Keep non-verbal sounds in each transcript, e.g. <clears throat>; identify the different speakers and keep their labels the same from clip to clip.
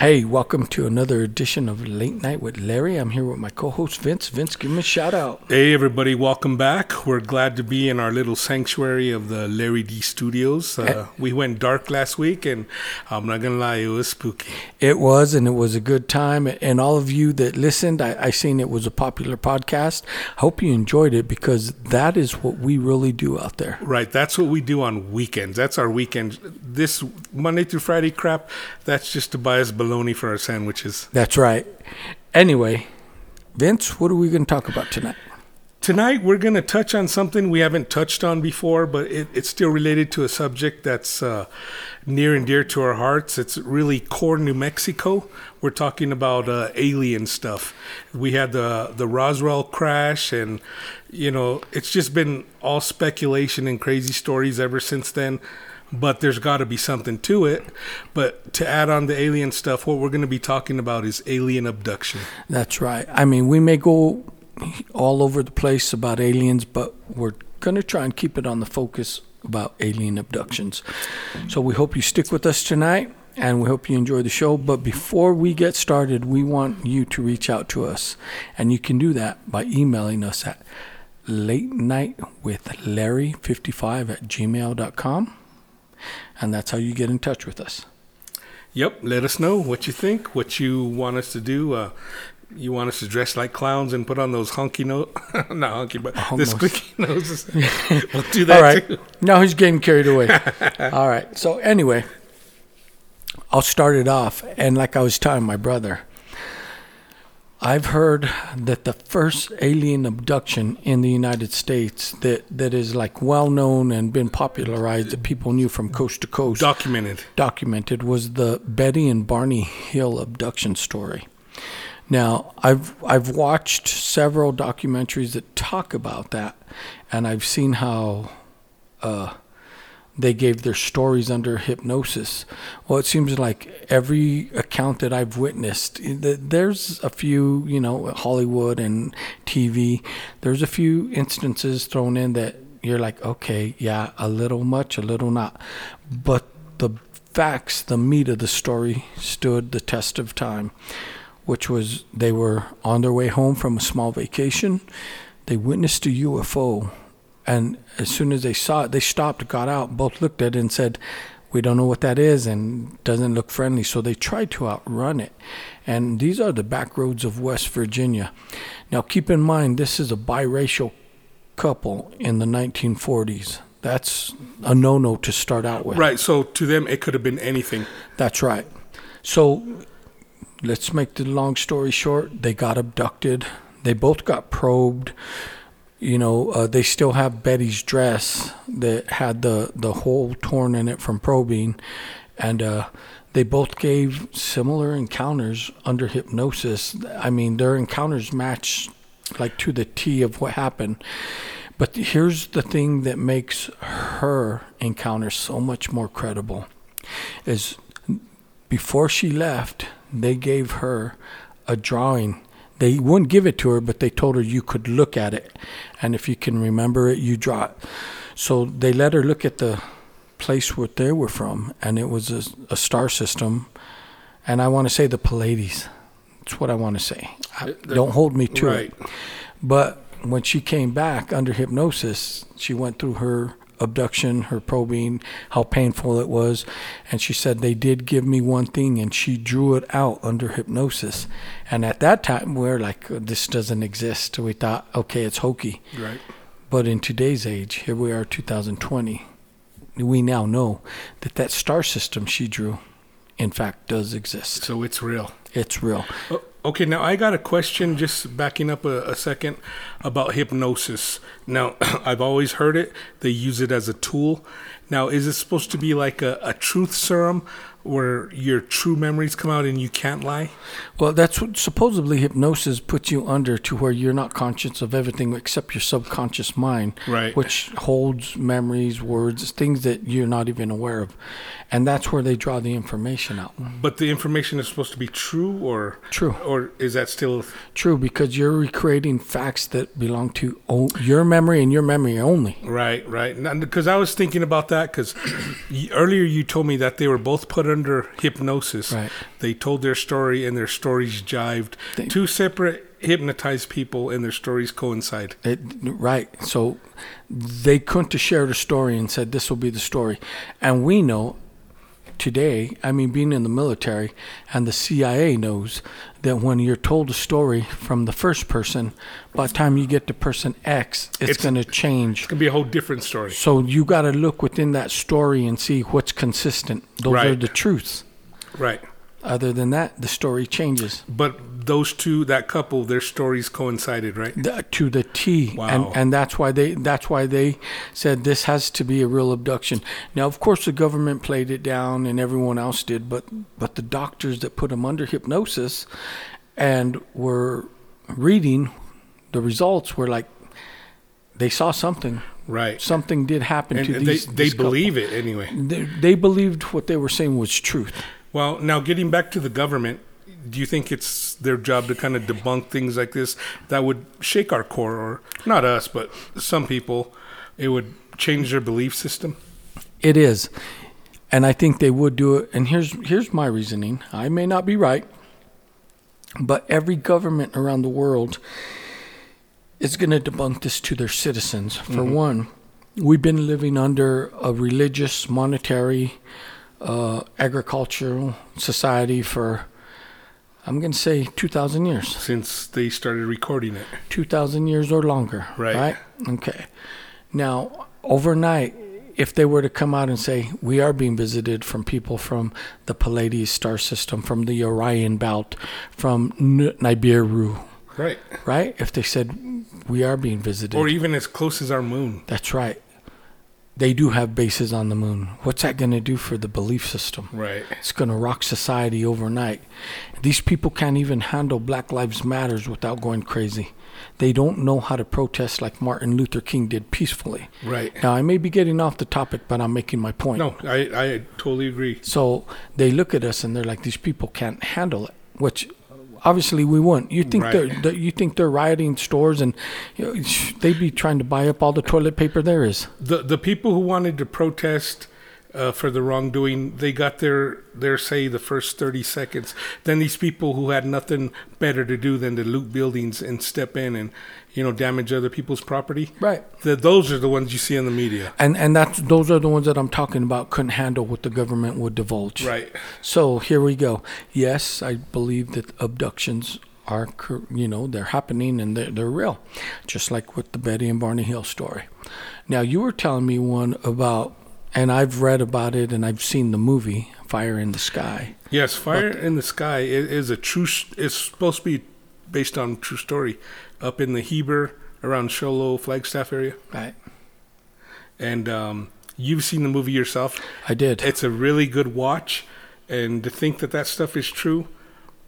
Speaker 1: Hey, welcome to another edition of Late Night with Larry. I'm here with my co-host Vince. Vince, give him a shout out.
Speaker 2: Hey, everybody, welcome back. We're glad to be in our little sanctuary of the Larry D Studios. Uh, we went dark last week, and I'm not gonna lie, it was spooky.
Speaker 1: It was, and it was a good time. And all of you that listened, I, I seen it was a popular podcast. Hope you enjoyed it because that is what we really do out there.
Speaker 2: Right, that's what we do on weekends. That's our weekend. This Monday through Friday crap, that's just to buy us bologna for our sandwiches.
Speaker 1: That's right. Anyway, Vince, what are we going to talk about tonight?
Speaker 2: Tonight, we're going to touch on something we haven't touched on before, but it, it's still related to a subject that's uh, near and dear to our hearts. It's really core New Mexico. We're talking about uh, alien stuff. We had the the Roswell crash, and you know, it's just been all speculation and crazy stories ever since then but there's got to be something to it. But to add on the alien stuff, what we're going to be talking about is alien abduction.
Speaker 1: That's right. I mean, we may go all over the place about aliens, but we're going to try and keep it on the focus about alien abductions. So we hope you stick with us tonight. And we hope you enjoy the show. But before we get started, we want you to reach out to us. And you can do that by emailing us at late night with Larry 55 at gmail.com and that's how you get in touch with us.
Speaker 2: Yep, let us know what you think, what you want us to do. Uh, you want us to dress like clowns and put on those honky nose, <laughs> not honky, but Almost. the squeaky <laughs> noses. <laughs> we'll
Speaker 1: do that All right. too. Now he's getting carried away. All right. So anyway, I'll start it off, and like I was telling my brother, I've heard that the first alien abduction in the United States that, that is like well known and been popularized that people knew from coast to coast
Speaker 2: documented
Speaker 1: documented was the Betty and Barney Hill abduction story. Now, I've I've watched several documentaries that talk about that and I've seen how uh, they gave their stories under hypnosis. Well, it seems like every account that I've witnessed, there's a few, you know, Hollywood and TV, there's a few instances thrown in that you're like, okay, yeah, a little much, a little not. But the facts, the meat of the story stood the test of time, which was they were on their way home from a small vacation. They witnessed a UFO and as soon as they saw it, they stopped, got out, both looked at it and said, we don't know what that is and doesn't look friendly. So they tried to outrun it. And these are the back roads of West Virginia. Now, keep in mind, this is a biracial couple in the 1940s. That's a no no to start out with.
Speaker 2: Right. So to them, it could have been anything.
Speaker 1: That's right. So let's make the long story short. They got abducted, they both got probed you know, uh, they still have Betty's dress that had the, the hole torn in it from probing. And uh, they both gave similar encounters under hypnosis. I mean, their encounters match like to the T of what happened. But here's the thing that makes her encounter so much more credible is before she left, they gave her a drawing they wouldn't give it to her, but they told her you could look at it, and if you can remember it, you draw it. So they let her look at the place where they were from, and it was a, a star system, and I want to say the Pleiades. That's what I want to say. I, don't hold me to right. it. But when she came back under hypnosis, she went through her abduction, her probing, how painful it was. And she said, They did give me one thing, and she drew it out under hypnosis. And at that time, we are like, This doesn't exist. We thought, okay, it's hokey.
Speaker 2: Right.
Speaker 1: But in today's age, here we are, 2020, we now know that that star system she drew, in fact, does exist.
Speaker 2: So it's real.
Speaker 1: It's real.
Speaker 2: Oh, okay, now I got a question just backing up a, a second about hypnosis. Now, <coughs> I've always heard it, they use it as a tool. Now, is it supposed to be like a, a truth serum where your true memories come out and you can't lie?
Speaker 1: Well, that's what supposedly hypnosis puts you under to where you're not conscious of everything except your subconscious mind,
Speaker 2: right.
Speaker 1: which holds memories, words, things that you're not even aware of. And that's where they draw the information out.
Speaker 2: But the information is supposed to be true true or
Speaker 1: True.
Speaker 2: or is that still
Speaker 1: True, because you're recreating facts that belong to o- your memory and your memory only.
Speaker 2: right? Right. Because I was thinking about that because earlier you told me that they were both put under hypnosis.
Speaker 1: Right.
Speaker 2: They told their story and their stories jived.
Speaker 1: They-
Speaker 2: Two separate hypnotized people and their stories coincide.
Speaker 1: It, right. So they couldn't have shared a story and said this will be the story. And we know today, I mean, being in the military and the CIA knows that when you're told a story from the first person, by the time you get to person X, it's,
Speaker 2: It's-
Speaker 1: going to change.
Speaker 2: It's going to be a whole different story.
Speaker 1: So you got to look within that story and see what's consistent. Those are the truths.
Speaker 2: Right.
Speaker 1: Other than that, the story changes.
Speaker 2: But those two, that couple, their stories coincided, right?
Speaker 1: the, to the T,
Speaker 2: Wow.
Speaker 1: and and that's why they that's why they said this has to be a real abduction. Now, of course, the government played it down, and everyone else did, but but the doctors that put them under hypnosis and were reading the results were like they saw something.
Speaker 2: Right.
Speaker 1: Something did happen
Speaker 2: And
Speaker 1: to
Speaker 2: they,
Speaker 1: these.
Speaker 2: they
Speaker 1: this couple.
Speaker 2: believe it anyway.
Speaker 1: They, they believed what they were saying was truth.
Speaker 2: Well, now getting back to the government, do you think it's their job to kind of debunk things like this that would shake our core, or not us, but some people? It would change their belief system.
Speaker 1: It is, and I think they would do it. And here's here's my reasoning. I may not be right, but every government around the world is going to debunk this to their citizens. For one, we've been living under a religious, monetary, uh, agricultural society for I'm going to say 2,000 years.
Speaker 2: Since they started recording it,
Speaker 1: 2,000 years or longer.
Speaker 2: Right.
Speaker 1: Okay. Now, overnight, if they were to come out and say, we are being visited from people from the Pleiades star system, from the Orion belt, from N- Nibiru,
Speaker 2: right?
Speaker 1: right? If they said, we are being visited.
Speaker 2: Or even as close as our moon.
Speaker 1: that's right. They do have bases on the moon. What's that going to do for the belief system?
Speaker 2: Right.
Speaker 1: It's going to rock society overnight. These people can't even handle Black Lives Matters without going crazy. They don't know how to protest like Martin Luther King did peacefully.
Speaker 2: Right.
Speaker 1: Now, I may be getting off the topic, but I'm making my point.
Speaker 2: No, I I totally agree.
Speaker 1: So they look at us and they're like, these people can't handle it, which obviously we wouldn't. You think
Speaker 2: Right.
Speaker 1: they're you think they're rioting stores and you know, they'd be trying to buy up all the toilet paper there is.
Speaker 2: The the people who wanted to protest uh, for the wrongdoing, they got their their say the first thirty seconds. Then these people who had nothing better to do than to loot buildings and step in and you know damage other people's property.
Speaker 1: Right.
Speaker 2: The, those are the ones you see in the media.
Speaker 1: And and that's those are the ones that I'm talking about couldn't handle what the government would divulge.
Speaker 2: Right.
Speaker 1: So here we go. Yes, I believe that abductions are, you know, they're happening and they're, they're real, just like with the Betty and Barney Hill story. Now, you were telling me one about, and I've read about it and I've seen the movie Fire in the Sky.
Speaker 2: Yes, Fire in the Sky is, is a true. It's supposed to be based on true story, up in the Heber around Show Low Flagstaff area.
Speaker 1: Right.
Speaker 2: And um, you've seen the movie yourself.
Speaker 1: I did.
Speaker 2: It's a really good watch, and to think that that stuff is true.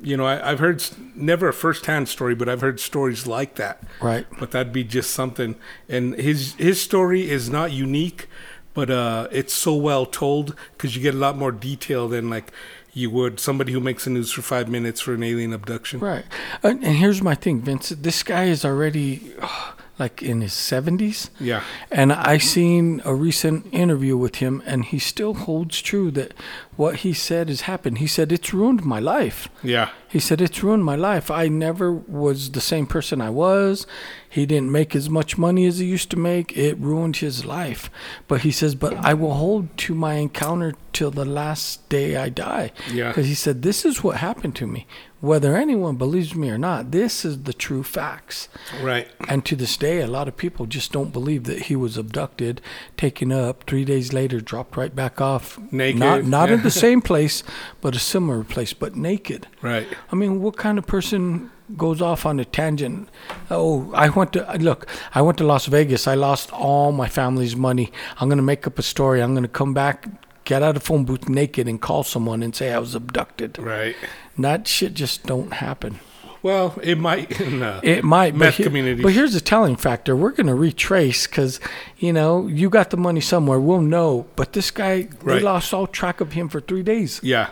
Speaker 2: You know, I, I've heard never a first-hand story, but I've heard stories like that.
Speaker 1: right.
Speaker 2: But that'd be just something. And his his story is not unique, but uh, it's so well told because you get a lot more detail than like you would somebody who makes the news for five minutes for an alien abduction.
Speaker 1: Right. And, and here's my thing, Vince. This guy is already <sighs> like in his 70s.
Speaker 2: Yeah.
Speaker 1: And I seen a recent interview with him, and he still holds true that what he said has happened. He said, It's ruined my life.
Speaker 2: Yeah.
Speaker 1: He said, It's ruined my life. I never was the same person I was. He didn't make as much money as he used to make. It ruined his life. But he says, But I will hold to my encounter till the last day I die.
Speaker 2: Yeah.
Speaker 1: Because he said, This is what happened to me. Whether anyone believes me or not, this is the true facts.
Speaker 2: Right.
Speaker 1: And to this day, a lot of people just don't believe that he was abducted, taken up, three days later, dropped right back off.
Speaker 2: Naked.
Speaker 1: Not, not in the same place, but a similar place, but naked.
Speaker 2: Right.
Speaker 1: I mean, what kind of person goes off on a tangent? Oh, I went to look. I went to Las Vegas. I lost all my family's money. I'm gonna make up a story. I'm gonna come back, get out of phone booth naked, and call someone and say I was abducted.
Speaker 2: Right.
Speaker 1: That shit just don't happen.
Speaker 2: Well, it might <laughs> in
Speaker 1: It might,
Speaker 2: meth
Speaker 1: but,
Speaker 2: communities.
Speaker 1: but here's the telling factor: we're going to retrace because, you know, you got the money somewhere. We'll know. But this guy,
Speaker 2: Right.
Speaker 1: lost all track of him for three days.
Speaker 2: yeah.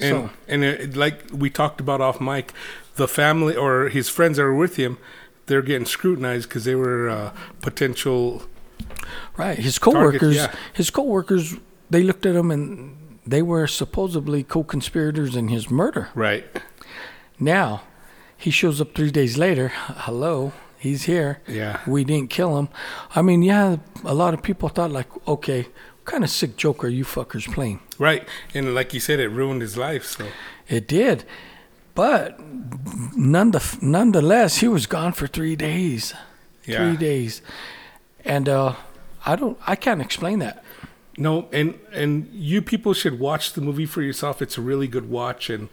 Speaker 2: And
Speaker 1: So-
Speaker 2: and it, like we talked about off mic, the family or his friends that were with him, they're getting scrutinized because they were uh, potential.
Speaker 1: Right. His coworkers,
Speaker 2: yeah.
Speaker 1: his coworkers, they looked at him and they were supposedly co-conspirators in his murder.
Speaker 2: Right.
Speaker 1: Now, he shows up three days later. Hello, he's here.
Speaker 2: Yeah.
Speaker 1: We didn't kill him. I mean, yeah, a lot of people thought like, okay, what kind of sick joke are you fuckers playing?
Speaker 2: Right. And like you said, it ruined his life. So
Speaker 1: It did, but none nonetheless, he was gone for three days.
Speaker 2: yeah.
Speaker 1: Three days, and uh, I don't, I can't explain that.
Speaker 2: No, and and you people should watch the movie for yourself. It's a really good watch, and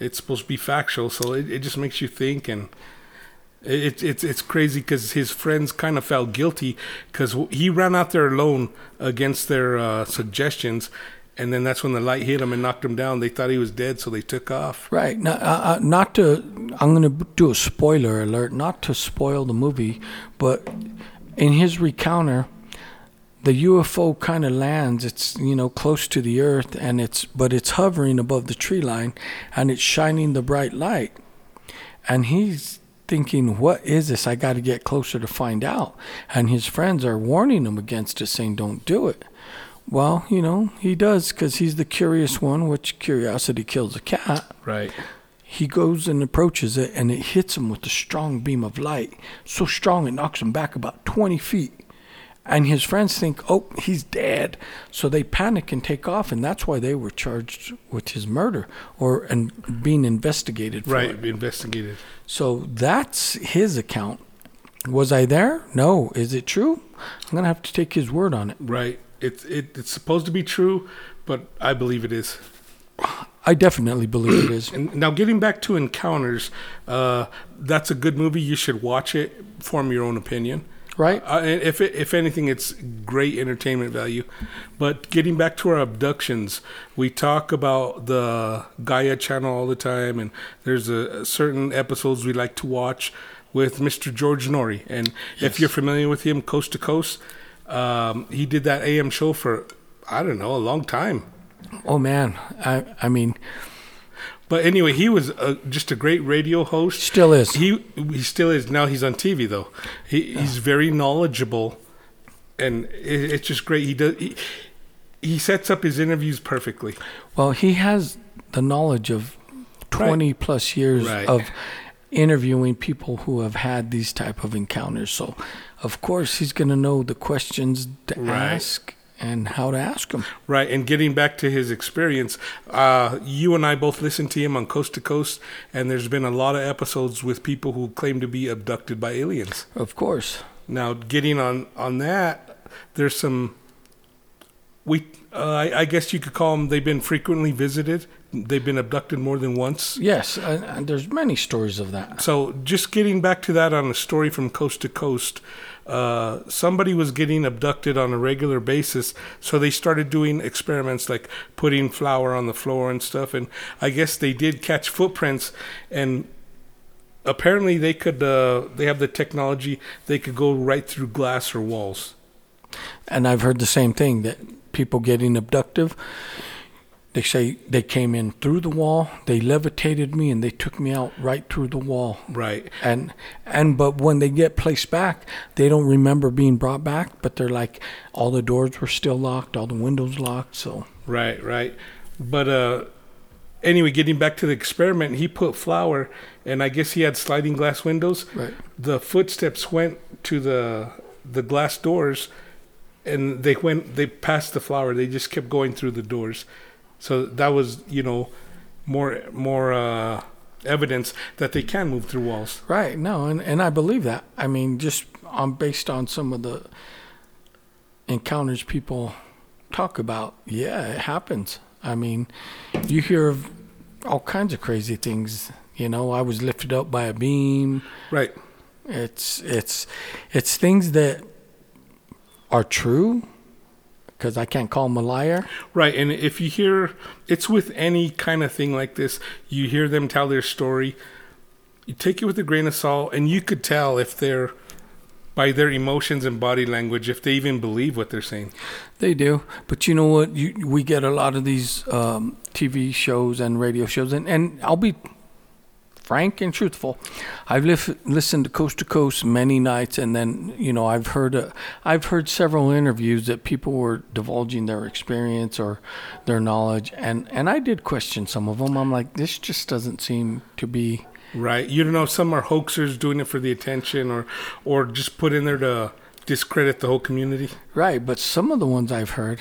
Speaker 2: it's supposed to be factual, so it, it just makes you think. And it, it's it's crazy because his friends kind of felt guilty because he ran out there alone against their uh, suggestions, and then that's when the light hit him and knocked him down. They thought he was dead, so they took off.
Speaker 1: Right. Now, uh, uh, not to, I'm going to do a spoiler alert, not to spoil the movie, but in his recounter, the UFO kind of lands. It's you know close to the Earth, and it's but it's hovering above the tree line, and it's shining the bright light, and he's thinking, "What is this? I got to get closer to find out." And his friends are warning him against it, saying, "Don't do it." Well, you know he does because he's the curious one, which curiosity kills a cat
Speaker 2: Right.
Speaker 1: he goes and approaches it and it hits him with a strong beam of light so strong it knocks him back about 20 feet and his friends think oh he's dead so they panic and take off and that's why they were charged with his murder or and being investigated for
Speaker 2: Right.
Speaker 1: it.
Speaker 2: Investigated.
Speaker 1: so that's his account was i there no is it true i'm gonna have to take his word on it
Speaker 2: Right. It's it, it's supposed to be true, but I believe it is.
Speaker 1: i definitely believe it is <clears throat>
Speaker 2: And now, getting back to Encounters, uh, that's a good movie. You should watch it. Form your own opinion.
Speaker 1: Right
Speaker 2: Uh, and if it, if anything, it's great entertainment value. But getting back to our abductions, we talk about the Gaia channel all the time, and there's a, certain episodes we like to watch with Mr. George Noory, And if you're familiar with him, Coast to Coast, um, he did that AM show for I don't know a long time.
Speaker 1: oh man i i mean
Speaker 2: But anyway, he was uh just a great radio host.
Speaker 1: still is
Speaker 2: He he still is now. He's on TV though. He he's very knowledgeable, and it, it's just great. He does he, he sets up his interviews perfectly.
Speaker 1: Well, he has the knowledge of 20 plus years
Speaker 2: Right.
Speaker 1: of interviewing people who have had these type of encounters. So, of course, he's going to know the questions to
Speaker 2: Right.
Speaker 1: ask and how to ask them.
Speaker 2: Right, and getting back to his experience, uh, you and I both listened to him on Coast to Coast, and there's been a lot of episodes with people who claim to be abducted by aliens.
Speaker 1: Of course.
Speaker 2: Now, getting on on that, there's some. We, uh, I, I guess you could call them. They've been frequently visited. They've been abducted more than once.
Speaker 1: Yes, and there's many stories of that.
Speaker 2: So, just getting back to that on a story from coast to coast, uh, somebody was getting abducted on a regular basis. So they started doing experiments like putting flour on the floor and stuff. And I guess they did catch footprints. And apparently, they could. Uh, they have the technology. They could go right through glass or walls.
Speaker 1: And I've heard the same thing that people getting abducted, they say they came in through the wall, they levitated me, and they took me out right through the wall.
Speaker 2: Right.
Speaker 1: and and but when they get placed back they don't remember being brought back but they're like all the doors were still locked all the windows locked so
Speaker 2: Right, right. But uh anyway, getting back to the experiment, he put flour and I guess he had sliding glass windows.
Speaker 1: right
Speaker 2: The footsteps went to the the glass doors and they went they passed the flour. They just kept going through the doors. So that was, you know, more more uh evidence that they can move through walls.
Speaker 1: right. No and, and i believe that. I mean just on based on some of the encounters people talk about yeah it happens. I mean you hear of all kinds of crazy things. You know i was lifted up by a beam.
Speaker 2: Right.
Speaker 1: It's it's it's things that are true because I can't call them a liar.
Speaker 2: Right, and if you hear, it's with any kind of thing like this, you hear them tell their story, you take it with a grain of salt, and you could tell if they're, by their emotions and body language, if they even believe what they're saying.
Speaker 1: They do, but you know what? You, we get a lot of these um, TV shows and radio shows, and, and I'll be frank and truthful. I've lif- listened to Coast to Coast many nights, and then you know I've heard uh, I've heard several interviews that people were divulging their experience or their knowledge, and and I did question some of them. I'm like, this just doesn't seem to be
Speaker 2: Right. You don't know some are hoaxers doing it for the attention or or just put in there to discredit the whole community.
Speaker 1: right. But some of the ones I've heard,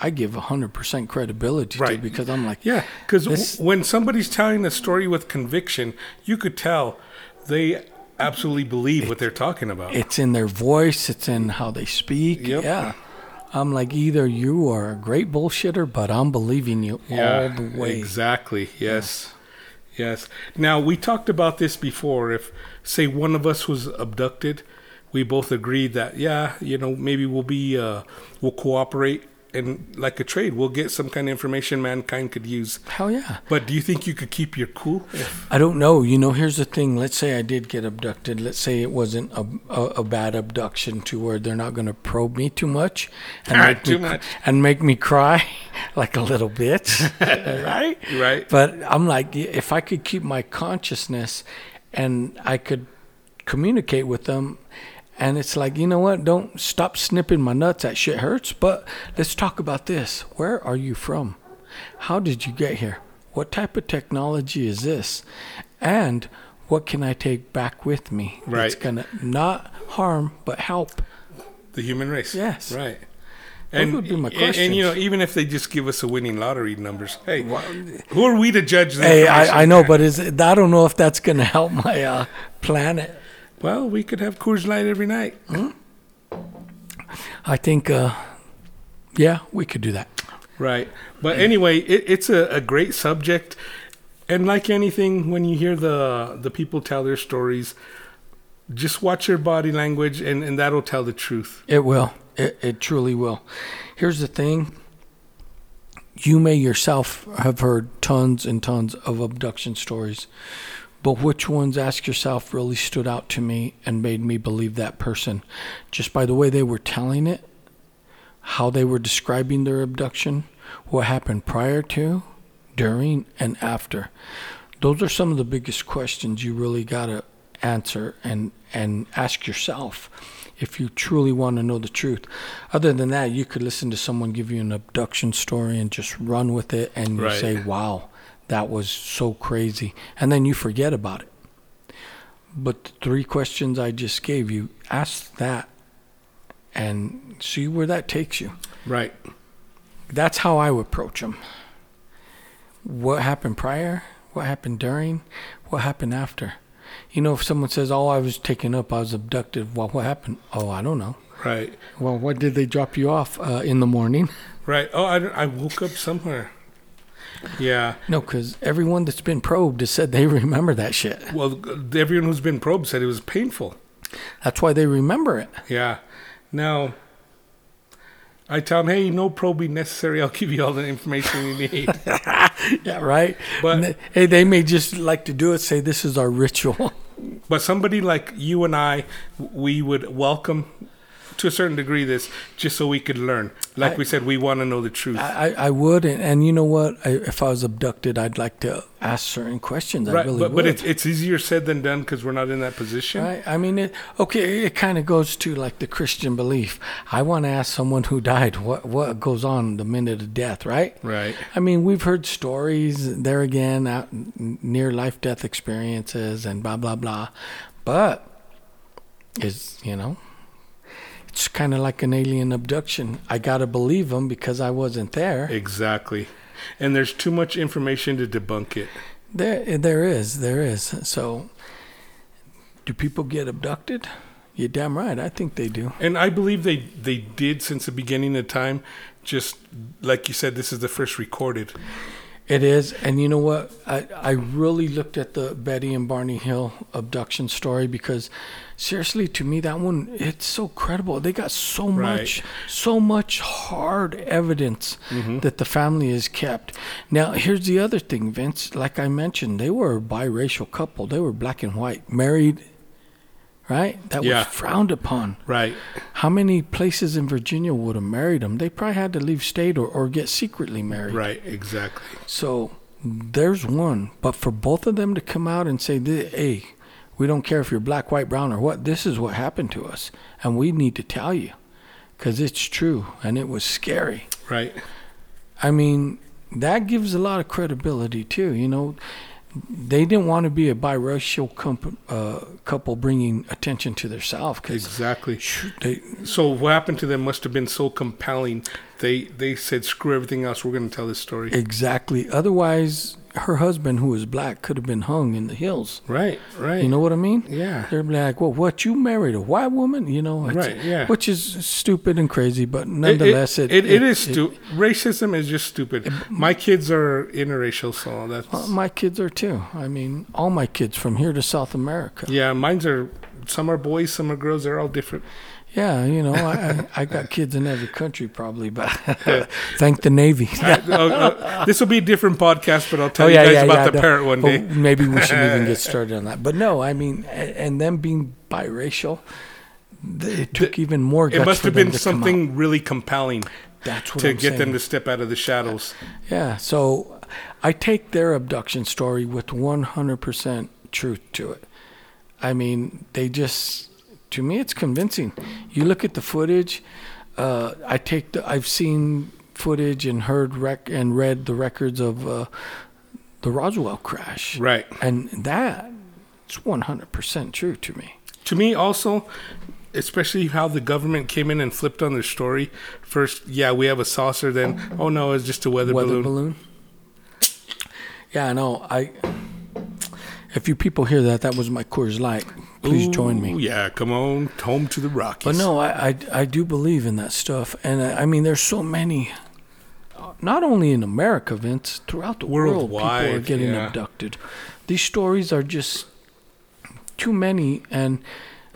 Speaker 1: I give hundred percent credibility to
Speaker 2: Right.
Speaker 1: because I'm like,
Speaker 2: Yeah, because when somebody's telling a story with conviction, you could tell they absolutely believe what they're talking about.
Speaker 1: it's in their voice, it's in how they speak.
Speaker 2: Yep.
Speaker 1: Yeah. I'm like, either you are a great bullshitter, but I'm believing you all the way.
Speaker 2: Exactly. Yes. Yes. Now we talked about this before. If say one of us was abducted, we both agreed that yeah, you know, maybe we'll be uh, we'll cooperate and like a trade, we'll get some kind of information mankind could use.
Speaker 1: Hell yeah.
Speaker 2: But do you think you could keep your cool? If,
Speaker 1: I don't know. You know, here's the thing. Let's say I did get abducted. Let's say it wasn't a, a, a bad abduction to where they're not going to probe me too much and <laughs> make me,
Speaker 2: much.
Speaker 1: and make me cry <laughs> like a little bitch, <laughs> right?
Speaker 2: right.
Speaker 1: But I'm like, if I could keep my consciousness and I could communicate with them, and it's like, you know what? Don't stop snipping my nuts. That shit hurts. But let's talk about this. Where are you from? How did you get here? What type of technology is this? And what can I take back with me? That's
Speaker 2: Right.
Speaker 1: gonna not harm but help.
Speaker 2: The human race.
Speaker 1: Yes.
Speaker 2: Right.
Speaker 1: Those would be my
Speaker 2: and- And, you know, even if they just give us a winning lottery numbers, hey, who are we to judge?
Speaker 1: Hey. I, I know, but is it, I don't know if that's gonna help my uh, planet.
Speaker 2: Well, we could have Coors Light every night.
Speaker 1: I think, uh, yeah, we could do that.
Speaker 2: Right. But anyway, it, it's a, a great subject. And like anything, when you hear the the people tell their stories, just watch their body language and, and that'll tell the truth.
Speaker 1: It will. It, it truly will. Here's the thing. You may yourself have heard tons and tons of abduction stories, but which ones, ask yourself, really stood out to me and made me believe that person? Just by the way they were telling it, how they were describing their abduction, what happened prior to, during, and after. Those are some of the biggest questions you really got to answer and, and ask yourself if you truly want to know the truth. Other than that, you could listen to someone give you an abduction story and just run with it and you
Speaker 2: Right.
Speaker 1: say, wow, that was so crazy. And then you forget about it. But the three questions I just gave you, ask that and see where that takes you.
Speaker 2: Right.
Speaker 1: That's how I would approach them. What happened prior? What happened during? What happened after? You know, if someone says, "Oh, I was taken up, I was abducted," well, what happened? Oh, I don't know.
Speaker 2: Right.
Speaker 1: Well, what did they drop you off uh, in the morning?
Speaker 2: Right. Oh, I, I woke up somewhere. Yeah.
Speaker 1: No, because everyone that's been probed has said they <laughs> remember that shit.
Speaker 2: Well, everyone who's been probed said it was painful.
Speaker 1: That's why they remember it.
Speaker 2: Yeah. Now, I tell them, hey, no probing necessary. I'll give you all the information you need. <laughs>
Speaker 1: Yeah, right.
Speaker 2: But-
Speaker 1: they- hey, they may just like to do it. Say this is our ritual.
Speaker 2: But somebody like you and I, we would welcome to a certain degree this just so we could learn. Like
Speaker 1: I-
Speaker 2: we said, we want to know the truth.
Speaker 1: I, I would, and, and you know what? I, if I was abducted, I'd like to ask certain questions. I really
Speaker 2: but
Speaker 1: would.
Speaker 2: but it's, it's easier said than done because we're not in that position.
Speaker 1: Right. I mean, it, okay, it kind of goes to like the Christian belief. I want to ask someone who died what what goes on the minute of death, right?
Speaker 2: Right.
Speaker 1: I mean, we've heard stories there again, uh, out near life death experiences and blah blah blah, but is you know, it's kind of like an alien abduction. I gotta believe them because I wasn't there.
Speaker 2: Exactly. And there's too much information to debunk it.
Speaker 1: There, there is, there is. So, do people get abducted? You're damn right. I think they do.
Speaker 2: And I believe they, they did since the beginning of time. Just like you said, this is the first recorded.
Speaker 1: It is, and you know what? I I really looked at the Betty and Barney Hill abduction story because, seriously, to me that one it's so credible. They got so
Speaker 2: Right.
Speaker 1: much, so much hard evidence mm-hmm. that the family is kept. Now, here's the other thing, Vince. Like I mentioned, they were a biracial couple. They were black and white, married right? That
Speaker 2: Yeah.
Speaker 1: was frowned upon.
Speaker 2: Right.
Speaker 1: How many places in Virginia would have married them? They probably had to leave state or, or get secretly married.
Speaker 2: Right. Exactly.
Speaker 1: So there's one. But for both of them to come out and say, hey, we don't care if you're black, white, brown, or what, this is what happened to us. And we need to tell you because it's true and it was scary.
Speaker 2: Right.
Speaker 1: I mean, that gives a lot of credibility too. You know, they didn't want to be a biracial comp- uh, couple bringing attention to themselves
Speaker 2: Exactly.
Speaker 1: they,
Speaker 2: So what happened to them must have been so compelling. They they said, "Screw everything else. We're going to tell this story."
Speaker 1: exactly. Otherwise, her husband, who was black, could have been hung in the hills.
Speaker 2: Right. Right.
Speaker 1: You know what I mean?
Speaker 2: Yeah.
Speaker 1: They're like, well, what you married a white woman? You know,
Speaker 2: Right, yeah.
Speaker 1: Which is stupid and crazy, but
Speaker 2: It-
Speaker 1: nonetheless,
Speaker 2: it, it, it is stupid. Racism is just stupid. My kids are interracial, so that's
Speaker 1: uh, my kids are too. I mean, all my kids from here to South America.
Speaker 2: yeah. Mine's are some are boys, some are girls. They're all different.
Speaker 1: Yeah, you know, I, I, I got kids in every country probably, but <laughs> <laughs> thank the Navy. <laughs>
Speaker 2: Uh, uh, this will be a different podcast, but I'll tell
Speaker 1: Oh,
Speaker 2: you
Speaker 1: yeah,
Speaker 2: guys
Speaker 1: yeah,
Speaker 2: about
Speaker 1: yeah,
Speaker 2: the
Speaker 1: no.
Speaker 2: parrot one day.
Speaker 1: maybe we should even get started on that. But no, I mean, and them being biracial, it took even more guts
Speaker 2: It must
Speaker 1: for
Speaker 2: have
Speaker 1: them
Speaker 2: been
Speaker 1: to come out.
Speaker 2: something really compelling
Speaker 1: That's what
Speaker 2: to
Speaker 1: I'm
Speaker 2: get
Speaker 1: saying.
Speaker 2: them to step out of the shadows.
Speaker 1: Yeah, so I take their abduction story with 100% truth to it. I mean, they just, to me, it's convincing. You look at the footage. Uh, I take the. I've seen footage and heard rec and read the records of uh, the Roswell crash,
Speaker 2: Right.
Speaker 1: and that it's 100% true to me.
Speaker 2: To me, also, especially how the government came in and flipped on their story. First, yeah, we have a saucer. Then, oh no, it's just a weather,
Speaker 1: Weather
Speaker 2: balloon.
Speaker 1: balloon. Yeah, I know. I. If you people hear that, that was my Coors Light. Please join me.
Speaker 2: Ooh, Yeah, come on, home to the Rockies.
Speaker 1: But no, I, I, I do believe in that stuff. And I, I mean, there's so many, uh, not only in America, Vince, throughout the world, people are getting
Speaker 2: yeah.
Speaker 1: abducted. These stories are just too many. And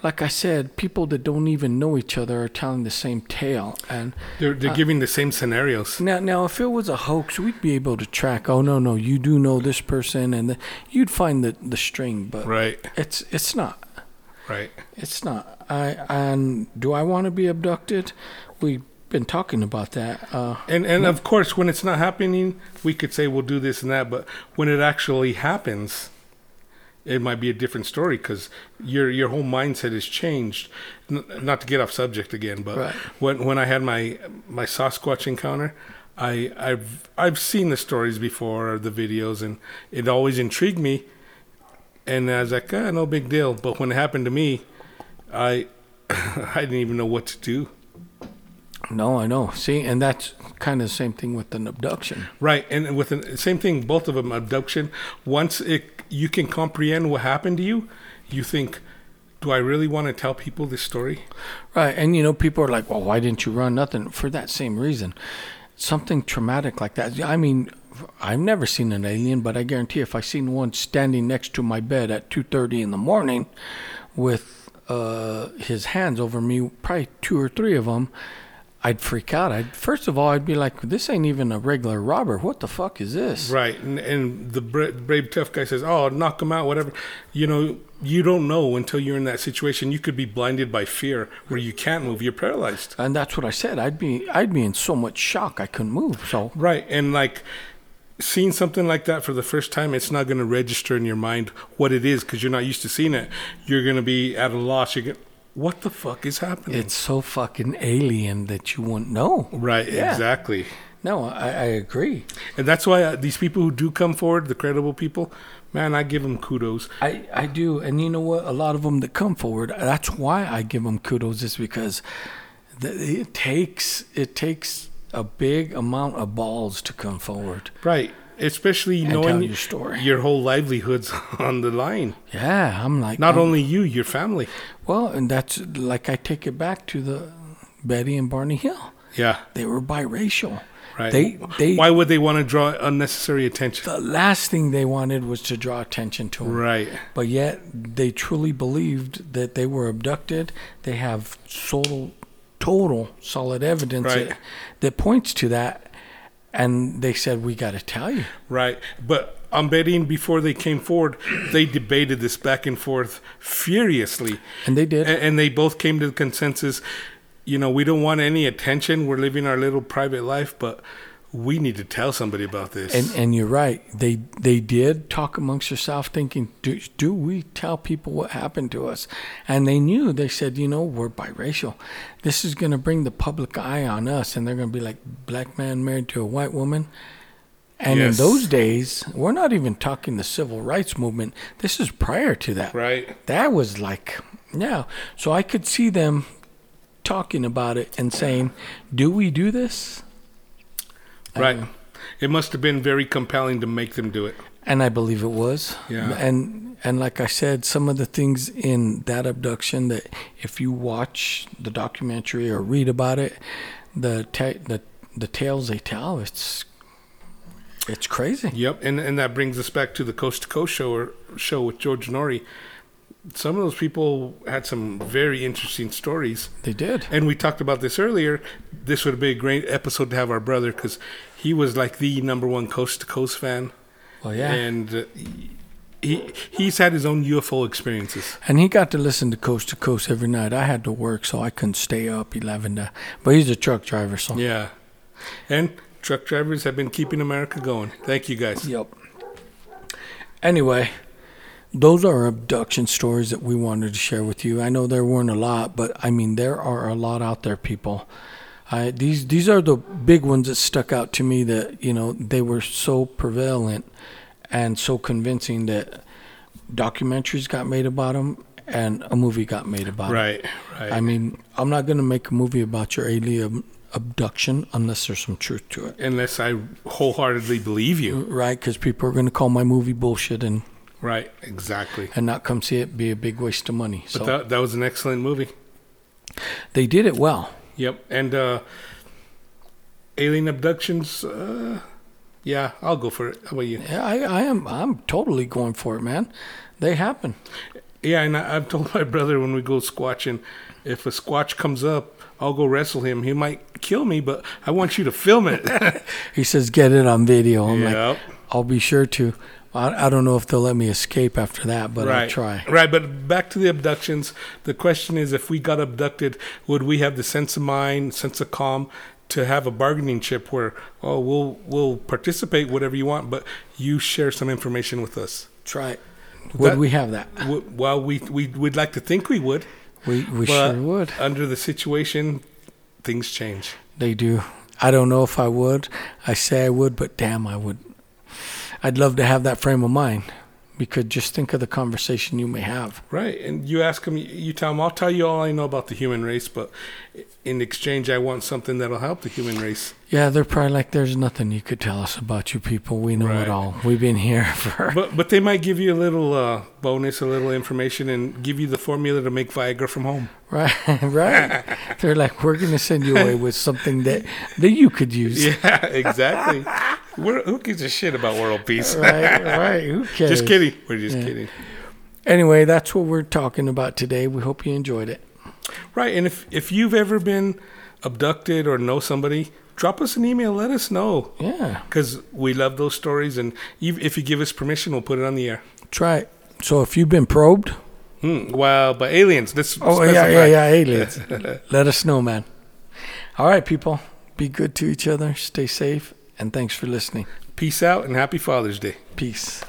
Speaker 1: like I said, people that don't even know each other are telling the same tale. And
Speaker 2: they're they're giving the same scenarios.
Speaker 1: now, now, if it was a hoax, we'd be able to track. Oh no, no, you do know this person, and the, you'd find the the string. But
Speaker 2: Right,
Speaker 1: it's it's not.
Speaker 2: Right.
Speaker 1: It's not. I and do I want to be abducted? We've been talking about that. Uh,
Speaker 2: And and of course, when it's not happening, we could say we'll do this and that. But when it actually happens, it might be a different story because your your whole mindset has changed. N- not to get off subject again, but
Speaker 1: Right.
Speaker 2: when when I had my my Sasquatch encounter, I I've I've seen the stories before, or the videos, and it always intrigued me. And I was like, ah, no big deal. But when it happened to me, I <laughs> I didn't even know what to do.
Speaker 1: no, I know. See, and that's kind of the same thing with an abduction.
Speaker 2: Right, and with the same thing, both of them abduction. Once it you can comprehend what happened to you, you think, do I really want to tell people this story?
Speaker 1: Right, and you know, people are like, "Well, why didn't you run?" Nothing for that same reason. Something traumatic like that. I mean, I've never seen an alien, but I guarantee if I seen one standing next to my bed at two thirty in the morning, with uh, his hands over me, probably two or three of them, I'd freak out. I'd first of all, I'd be like, "This ain't even a regular robber. What the fuck is this?"
Speaker 2: Right, and, and the bra- brave tough guy says, "Oh, knock him out, whatever." You know, you don't know until you're in that situation. You could be blinded by fear, where you can't move. You're paralyzed.
Speaker 1: And that's what I said. I'd be, I'd be in so much shock I couldn't move. So
Speaker 2: Right, and like seeing something like that for the first time, it's not going to register in your mind what it is because you're not used to seeing it. You're going to be at a loss. You're going, what the fuck is happening?
Speaker 1: it's so fucking alien that you won't know.
Speaker 2: right,
Speaker 1: Yeah.
Speaker 2: exactly.
Speaker 1: No, I, I agree.
Speaker 2: And that's why uh, these people who do come forward, the credible people, man, I give them kudos.
Speaker 1: I, I do. And you know what? A lot of them that come forward, that's why I give them kudos is because the, it takes, it takes a big amount of balls to come forward.
Speaker 2: Right, especially
Speaker 1: And
Speaker 2: knowing
Speaker 1: your story.
Speaker 2: your whole livelihood's <laughs> on the line.
Speaker 1: Yeah, I'm like,
Speaker 2: Not
Speaker 1: I'm-
Speaker 2: only you, your family.
Speaker 1: well, and that's like I take it back to the Betty and Barney Hill.
Speaker 2: Yeah,
Speaker 1: They were biracial.
Speaker 2: right.
Speaker 1: They, they,
Speaker 2: why would they want to draw unnecessary attention?
Speaker 1: the last thing they wanted was to draw attention to them.
Speaker 2: Right,
Speaker 1: But yet they truly believed that they were abducted. They have total, total solid evidence
Speaker 2: Right.
Speaker 1: that, that points to that. And they said, we got to tell you.
Speaker 2: right. But I'm betting before they came forward, they debated this back and forth furiously.
Speaker 1: And they did.
Speaker 2: And, and they both came to the consensus, you know, we don't want any attention. We're living our little private life, but we need to tell somebody about this.
Speaker 1: And and you're right. They they did talk amongst themselves, thinking, do, do we tell people what happened to us? And they knew. They said, you know, we're biracial. This is going to bring the public eye on us, and they're going to be like black man married to a white woman. And
Speaker 2: Yes.
Speaker 1: in those days, we're not even talking the civil rights movement. This is prior to that.
Speaker 2: right?
Speaker 1: That was like, yeah. So I could see them talking about it and saying, do we do this?
Speaker 2: Right.
Speaker 1: Um,
Speaker 2: it must have been very compelling to make them do it.
Speaker 1: and I believe it was.
Speaker 2: Yeah.
Speaker 1: And and like I said, some of the things in that abduction that if you watch the documentary or read about it, the ta- the the tales they tell, it's it's crazy.
Speaker 2: Yep, and and that brings us back to the Coast to Coast show or show with George Noory. Some of those people had some very interesting stories,
Speaker 1: They did.
Speaker 2: and we talked about this earlier. This would be a great episode to have our brother because he was like the number one Coast to Coast fan,
Speaker 1: Well, yeah.
Speaker 2: and uh, he he's had his own UFO experiences.
Speaker 1: And he got to listen to Coast to Coast every night. I had to work, so I couldn't stay up eleven to. But he's a truck driver, so
Speaker 2: Yeah, and truck drivers have been keeping America going. Thank you guys.
Speaker 1: Yep. Anyway, those are abduction stories that we wanted to share with you. I know there weren't a lot, but I mean there are a lot out there, people. I, these these are the big ones that stuck out to me. That you know they were so prevalent and so convincing that documentaries got made about them and a movie got made about 'em.
Speaker 2: Right, right.
Speaker 1: I mean, I'm not gonna make a movie about your alien abduction unless there's some truth to it,
Speaker 2: Unless I wholeheartedly believe you.
Speaker 1: right? Because people are gonna call my movie bullshit and
Speaker 2: Right, exactly.
Speaker 1: and not come see it be a big waste of money.
Speaker 2: But
Speaker 1: So
Speaker 2: that, that was an excellent movie.
Speaker 1: they did it well.
Speaker 2: Yep. And uh, alien abductions, uh, yeah, I'll go for it. How about you?
Speaker 1: Yeah, I, I am. I'm totally going for it, man. They happen.
Speaker 2: Yeah, and I, I've told my brother when we go squatching, if a squatch comes up, I'll go wrestle him. He might kill me, but I want you to film it. <laughs>
Speaker 1: He says, "Get it on video." I'm
Speaker 2: Yep.
Speaker 1: like, "I'll be sure to." I, I don't know if they'll let me escape after that, but
Speaker 2: right.
Speaker 1: I'll try.
Speaker 2: Right, but back to the abductions. The question is if we got abducted, would we have the sense of mind, sense of calm to have a bargaining chip where, oh, we'll we'll participate whatever you want, but you share some information with us.
Speaker 1: Try. it. Would
Speaker 2: That-
Speaker 1: we have that?
Speaker 2: W- Well, we we would like to think we would,
Speaker 1: We we sure would.
Speaker 2: under the situation, things change.
Speaker 1: They do. I don't know if I would. I say I would, but damn, I would. I'd love to have that frame of mind because just think of the conversation you may have.
Speaker 2: Right, and you ask them, you tell them, I'll tell you all I know about the human race, but in exchange, I want something that'll help the human race.
Speaker 1: Yeah, they're probably like, "There's nothing you could tell us about you people. We know
Speaker 2: Right.
Speaker 1: it all. We've been here <laughs> for."
Speaker 2: But but they might give you a little uh, bonus, a little information, and give you the formula to make Viagra from home. <laughs>
Speaker 1: Right, right. They're like, we're going to send you away with something that that you could use.
Speaker 2: Yeah, <laughs> exactly. We're, who gives a shit about world peace?
Speaker 1: Right, right. Who cares?
Speaker 2: Just kidding. We're just
Speaker 1: Yeah.
Speaker 2: kidding.
Speaker 1: Anyway, that's what we're talking about today. We hope you enjoyed it.
Speaker 2: Right, and if if you've ever been abducted or know somebody, drop us an email. Let us know
Speaker 1: Yeah,
Speaker 2: because we love those stories, and if you give us permission, we'll put it on the air.
Speaker 1: try it. So if you've been probed,
Speaker 2: Hmm. Well, but aliens. This.
Speaker 1: oh yeah, yeah, yeah, aliens, <laughs> let us know, man. All right, people, be good to each other, stay safe, and thanks for listening.
Speaker 2: Peace out and happy Father's Day.
Speaker 1: Peace.